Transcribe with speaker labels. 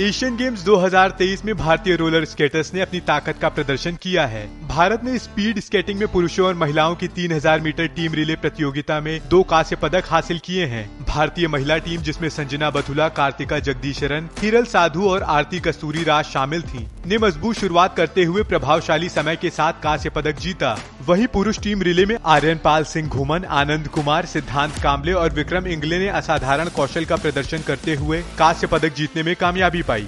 Speaker 1: Asian games 2023 में भारतीय roller skaters ने अपनी ताकत का प्रदर्शन किया है। भारत ने स्पीड स्केटिंग में पुरुषों और महिलाओं की 3000 मीटर टीम रिले प्रतियोगिता में दो कांस्य पदक हासिल किए हैं। भारतीय महिला टीम, जिसमें संजना बथुला, कार्तिका जगदीशरन, हिरल साधु और आरती कस्तूरी राज शामिल थी। ने मज़बूत शुरुआत करते हुए प्रभावशाली समय के साथ कांस्य पदक जीता। वहीं पुरुष टीम रिले में आर्यन पाल सिंह घुमन, आनंद कुमार, सिद्धांत कामले और विक्रम इंगले ने असाधारण कौशल का प्रदर्शन करते हुए कांस्य पदक जीतने में कामयाबी पाई।